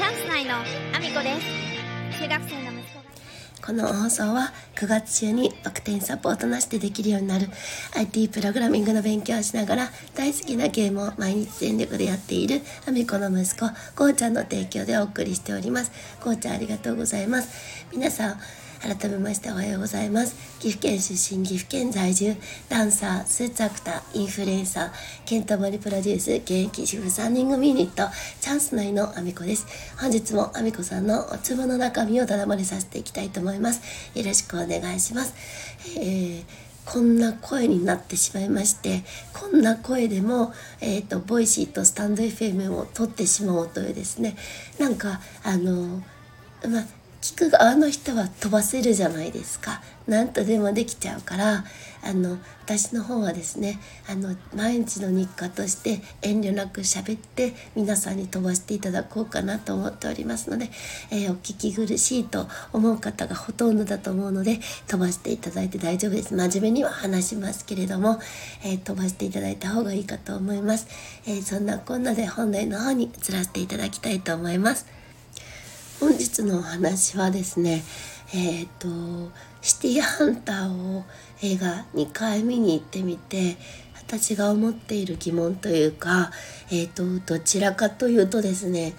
チャンス内のアミコです中学生の息子この放送は9月中に特典サポートなしでできるようになる IT プログラミングの勉強をしながら大好きなゲームを毎日全力でやっているアミコの息子、こうちゃんの提供でお送りしております。こうちゃんありがとうございます。皆さん、改めましておはようございます。岐阜県出身、岐阜県在住、ダンサー、スーツアクター、インフルエンサー、ケントモリプロデュース、現役主婦3人組ユニット、チャンス内のアミコです。本日もアミコさんのおつむの中身をただ漏れさせていきたいと思います。よろしくお願いします。えーこんな声になってしまいましてこんな声でも、えーと、ボイシーとスタンド FM を撮ってしまおうというですねなんかあのま聞く側の人は飛ばせるじゃないですか。何とでもできちゃうからあの私の方はですねあの毎日の日課として遠慮なく喋って皆さんに飛ばしていただこうかなと思っておりますので、えーお聞き苦しいと思う方がほとんどだと思うので飛ばしていただいて大丈夫です。真面目には話しますけれども、えー飛ばしていただいた方がいいかと思います、えーそんなこんなで本題の方に移らせていただきたいと思います。本日のお話はですねえっ、とシティーハンターを映画2回見に行ってみて私が思っている疑問というか、えっとどちらかというとですね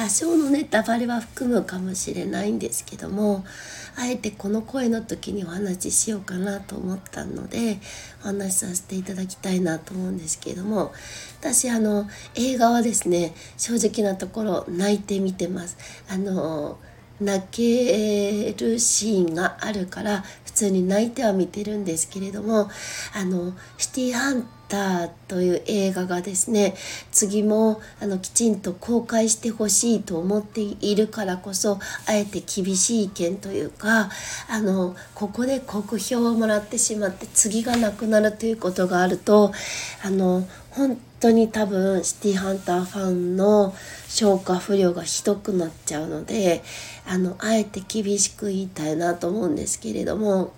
多少のネタバレは含むかもしれないんですけどもあえてこの声の時にお話ししようかなと思ったのでお話しさせていただきたいなと思うんですけれども私あの映画はですね正直なところ泣いて見てます。あの泣けるシーンがあるから普通に泣いては見てるんですけれどもあのシティハンターという映画がですね次もあのきちんと公開してほしいと思っているからこそあえて厳しい意見というかあのここで酷評をもらってしまって次がなくなるということがあるとあの本当に多分シティーハンターファンの消化不良がひどくなっちゃうのであのあえて厳しく言いたいなと思うんですけれども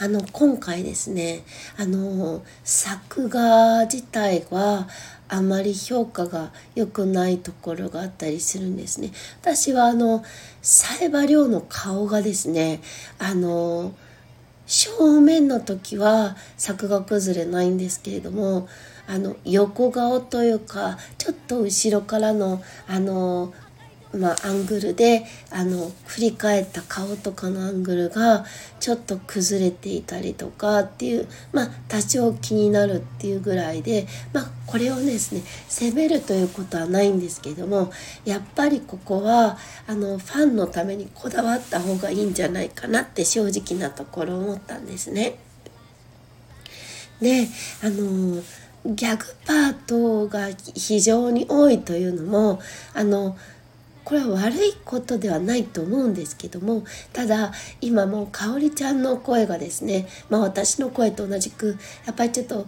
あの今回ですねあの作画自体はあまり評価が良くないところがあったりするんですね。私はあのサイバリョウの顔がですねあの正面の時は作画崩れないんですけれどもあの横顔というかちょっと後ろからのあのまあ、アングルであの振り返った顔とかのアングルがちょっと崩れていたりとかっていうまあ多少気になるっていうぐらいでまあこれをですね責めるということはないんですけどもやっぱりここはあのファンのためにこだわった方がいいんじゃないかなって正直なところ思ったんですね。であのギャグパートが非常に多いというのもあのこれは悪いことではないと思うんですけどもただ今もうかおりちゃんの声がですねまあ私の声と同じくやっぱりちょっと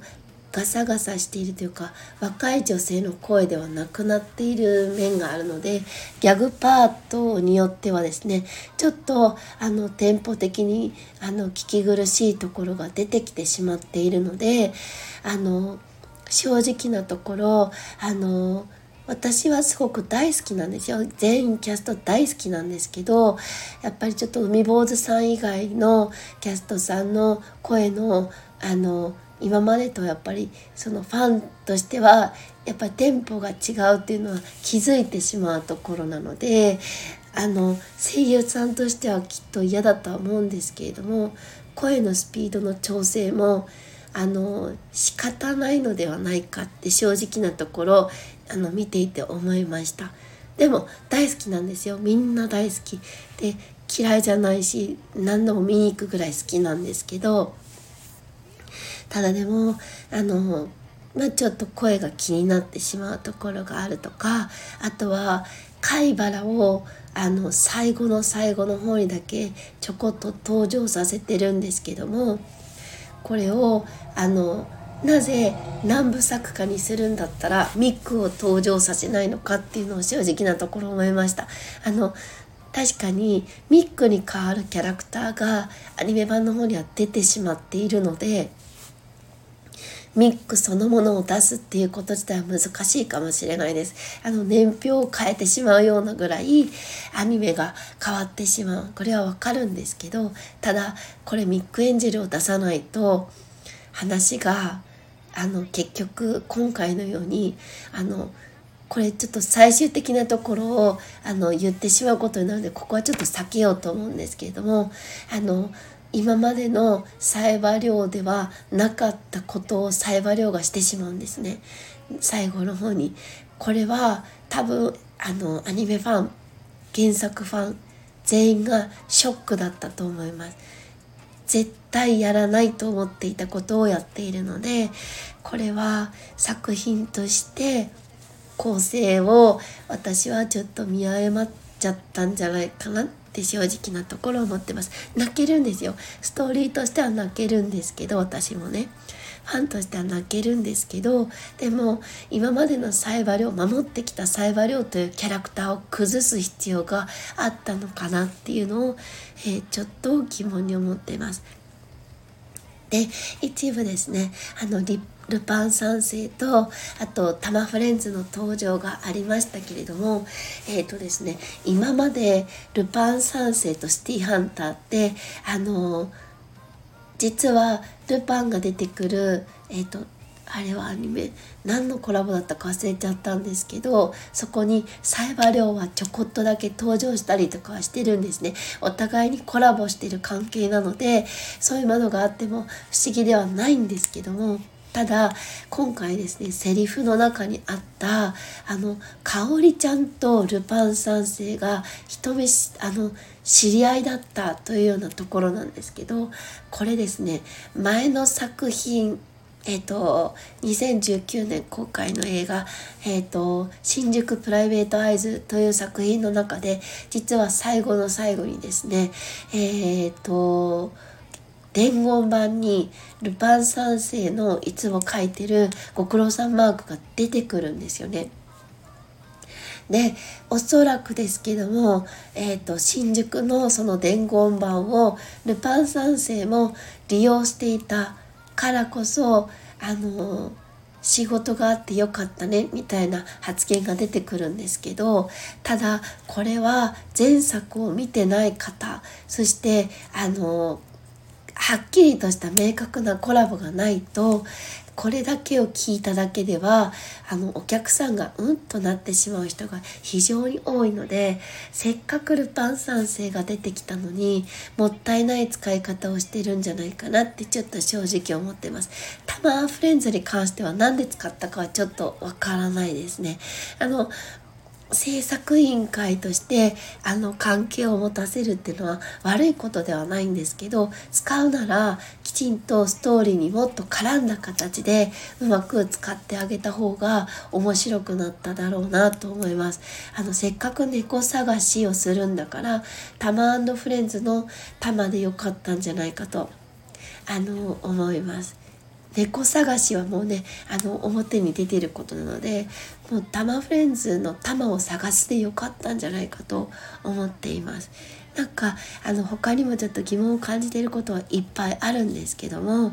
ガサガサしているというか若い女性の声ではなくなっている面があるのでギャグパートによってはですねちょっとあのテンポ的にあの聞き苦しいところが出てきてしまっているのであの正直なところあの私はすごく大好きなんですよ。全員キャスト大好きなんですけどやっぱりちょっと海坊主さん以外のキャストさんの声のあの今までとやっぱりそのファンとしてはやっぱりテンポが違うっていうのは気づいてしまうところなのであの声優さんとしてはきっと嫌だとは思うんですけれども声のスピードの調整もあの仕方ないのではないかって正直なところあの見ていて思いました。でも大好きなんですよ。みんな大好き。で嫌いじゃないし何度も見に行くぐらい好きなんですけどただでもあのまあ、ちょっと声が気になってしまうところがあるとかあとは貝原をあの最後の最後の方にだけちょこっと登場させてるんですけどもこれをあのなぜ南部作家にするんだったらミックを登場させないのかっていうのを正直なところ思いました。あの確かにミックに変わるキャラクターがアニメ版の方には出てしまっているのでミックそのものを出すっていうこと自体は難しいかもしれないです。あの年表を変えてしまうようなぐらいアニメが変わってしまう。これはわかるんですけど、ただこれミックエンジェルを出さないと話があの結局今回のようにあのこれちょっと最終的なところをあの言ってしまうことになるのでここはちょっと避けようと思うんですけれどもあの今までのサイバ量ではなかったことをサイバ量がしてしまうんですね。最後の方に。これは多分あのアニメファン原作ファン全員がショックだったと思います。絶対やらないと思っていたことをやっているのでこれは作品として構成を私はちょっと見誤っちゃったんじゃないかなって正直なところ思ってます。泣けるんですよ。ストーリーとしては泣けるんですけど私もね。ファンとしては泣けるんですけどでも今までのサイバリョ守ってきたサイバリョというキャラクターを崩す必要があったのかなっていうのを、えー、ちょっと疑問に思っています。で一部ですね。あのルパン三世とあとタマフレンズの登場がありましたけれどもえっ、ー、とですね今までルパン三世とシティハンターってあの実はルパンが出てくるえっ、ー、とあれはアニメ何のコラボだったか忘れちゃったんですけどそこにサイバー量はちょこっとだけ登場したりとかはしてるんですね。お互いにコラボしてる関係なのでそういうものがあっても不思議ではないんですけどもただ今回ですねセリフの中にあったあの香織ちゃんとルパン三世が一目あの知り合いだったというようなところなんですけどこれですね前の作品えっ、と2019年公開の映画「えーと、新宿プライベートアイズ」という作品の中で実は最後の最後にですねえっ、と伝言版にルパン三世のいつも書いてるご苦労さんマークが出てくるんですよね。でおそらくですけども、えーと、新宿のその伝言版をルパン三世も利用していたからこそあの仕事があってよかったねみたいな発言が出てくるんですけどただこれは前作を見てない方そしてあのはっきりとした明確なコラボがないとこれだけを聞いただけではあのお客さんがうんとなってしまう人が非常に多いのでせっかくルパン三世が出てきたのにもったいない使い方をしてるんじゃないかなってちょっと正直思ってます。タマーフレンズに関しては何で使ったかはちょっとわからないですね。あの制作委員会としてあの関係を持たせるっていうのは悪いことではないんですけど使うならきちんとストーリーにもっと絡んだ形でうまく使ってあげた方が面白くなっただろうなと思います。あのせっかく猫探しをするんだからタマフレンズのタマでよかったんじゃないかとあの思います。猫探しはもうねあの表に出てることなのでもうタマフレンズのタマを探してよかったんじゃないかと思っています。なんかあの他にもちょっと疑問を感じていることはいっぱいあるんですけども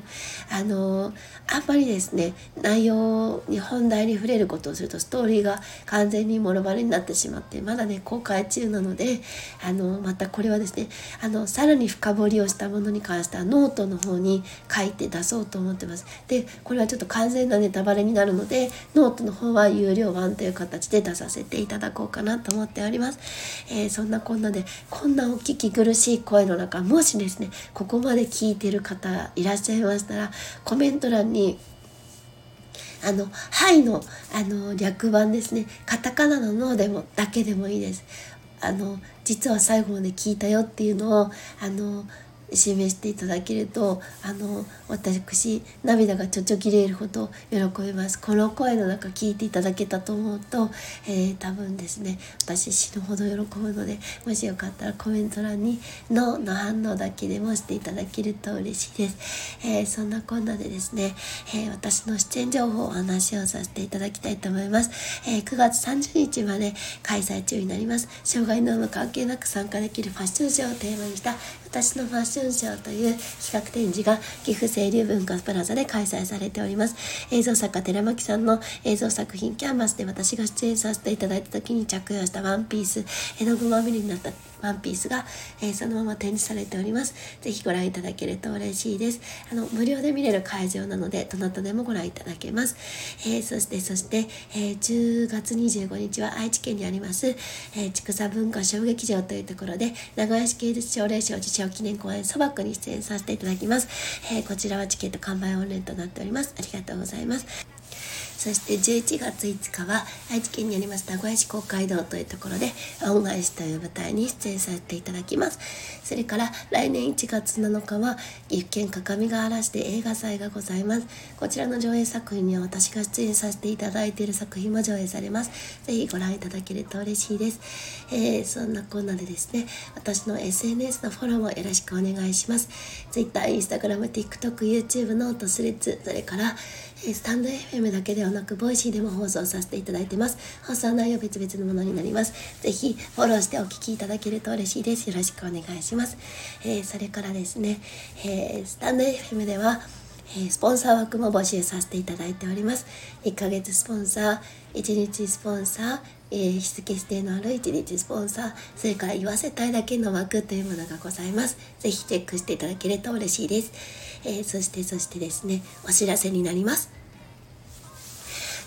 あのあんまりですね内容に本題に触れることをするとストーリーが完全にもろバレになってしまってまだね公開中なのであのまたこれはですねあのさらに深掘りをしたものに関してはノートの方に書いて出そうと思ってます。でこれはちょっと完全なネタバレになるのでノートの方は有料版という形で出させていただこうかなと思っております、えー、そんなこんなでこんなお聞き苦しい声の中もしですねここまで聞いてる方いらっしゃいましたらコメント欄にあの、はいの、あの、略版ですね。カタカナの脳でも、だけでもいいです。あの、実は最後まで聞いたよっていうのを、あの、示していただけるとあの私涙がちょちょぎれるほど喜びます。この声の中聞いていただけたと思うと、えー、多分ですね私死ぬほど喜ぶのでもしよかったらコメント欄に「の」の反応だけでもしていただけると嬉しいです、えー、そんなこんなでですね、えー、私の出演情報をお話をさせていただきたいと思います、え9月30日まで開催中になります。障害の有無関係なく参加できるファッションショーをテーマにした私のファッション春賞という企画展示が岐阜清流文化プラザで開催されております。映像作家寺巻さんの映像作品キャンバスで私が出演させていただいた時に着用したワンピース、絵の具まみれになったワンピースが、えー、そのまま展示されております。ぜひご覧いただけると嬉しいです。あの、無料で見れる会場なので、どなたでもご覧いただけます。えー、そして、そして、えー、10月25日は愛知県にあります、えー、畜産文化小劇場というところで、名古屋市警察奨励賞受賞記念公演砂漠に出演させていただきます。えー、こちらはチケット完売オンラインとなっております。ありがとうございます。そして11月5日は愛知県にあります名古屋市公会堂というところで恩返しという舞台に出演させていただきます。それから来年1月7日は岐阜県各務原市で映画祭がございます。こちらの上映作品には私が出演させていただいている作品も上映されます。ぜひご覧いただけると嬉しいです、えー、そんなこんなでですね私の SNS のフォローもよろしくお願いします。Twitter、Instagram、TikTok、YouTube、ノート、スレッズそれからスタンド FM だけではなく、ボイシーでも放送させていただいてます。放送内容別々のものになります。ぜひ、フォローしてお聴きいただけると嬉しいです。よろしくお願いします。えー、それからですね、えー、スタンド FM では、えスポンサー枠も募集させていただいております。1ヶ月スポンサー、1日スポンサー、えー、日付指定のある1日スポンサー、それから言わせたいだけの枠というものがございます。是非チェックしていただけると嬉しいです。えー、そしてそしてですねお知らせになります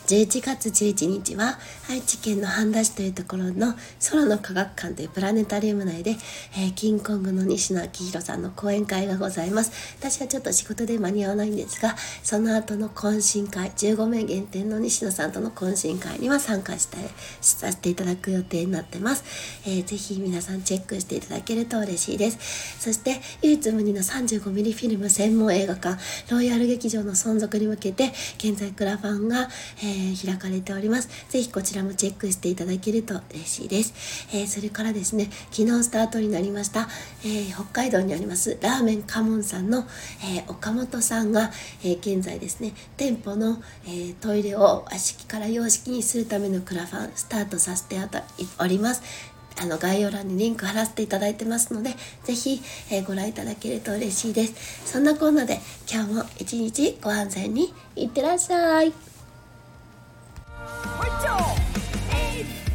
11月11日は愛知県の半田市というところの空の科学館というプラネタリウム内で、えー、キンコングの西野昭弘さんの講演会がございます。私はちょっと仕事で間に合わないんですが、その後の懇親会、15名限定の西野さんとの懇親会には参加したさせていただく予定になってます。えー、ぜひ皆さんチェックしていただけると嬉しいです。そして、唯一無二の 35mm フィルム専門映画館、ロイヤル劇場の存続に向けて、現在クラファンが、えーー、開かれております。ぜひこちらもチェックしていただけると嬉しいです。えー、それからですね、昨日スタートになりました、えー、北海道にありますラーメンカモンさんの、え岡本さんが、え現在ですね、店舗の、えトイレを和式から洋式にするためのクラファンスタートさせております。あの概要欄にリンク貼らせていただいてますので、ぜひ、え、ご覧いただけると嬉しいです。そんなこんなで今日も一日ご安全にいってらっしゃい。 활짝!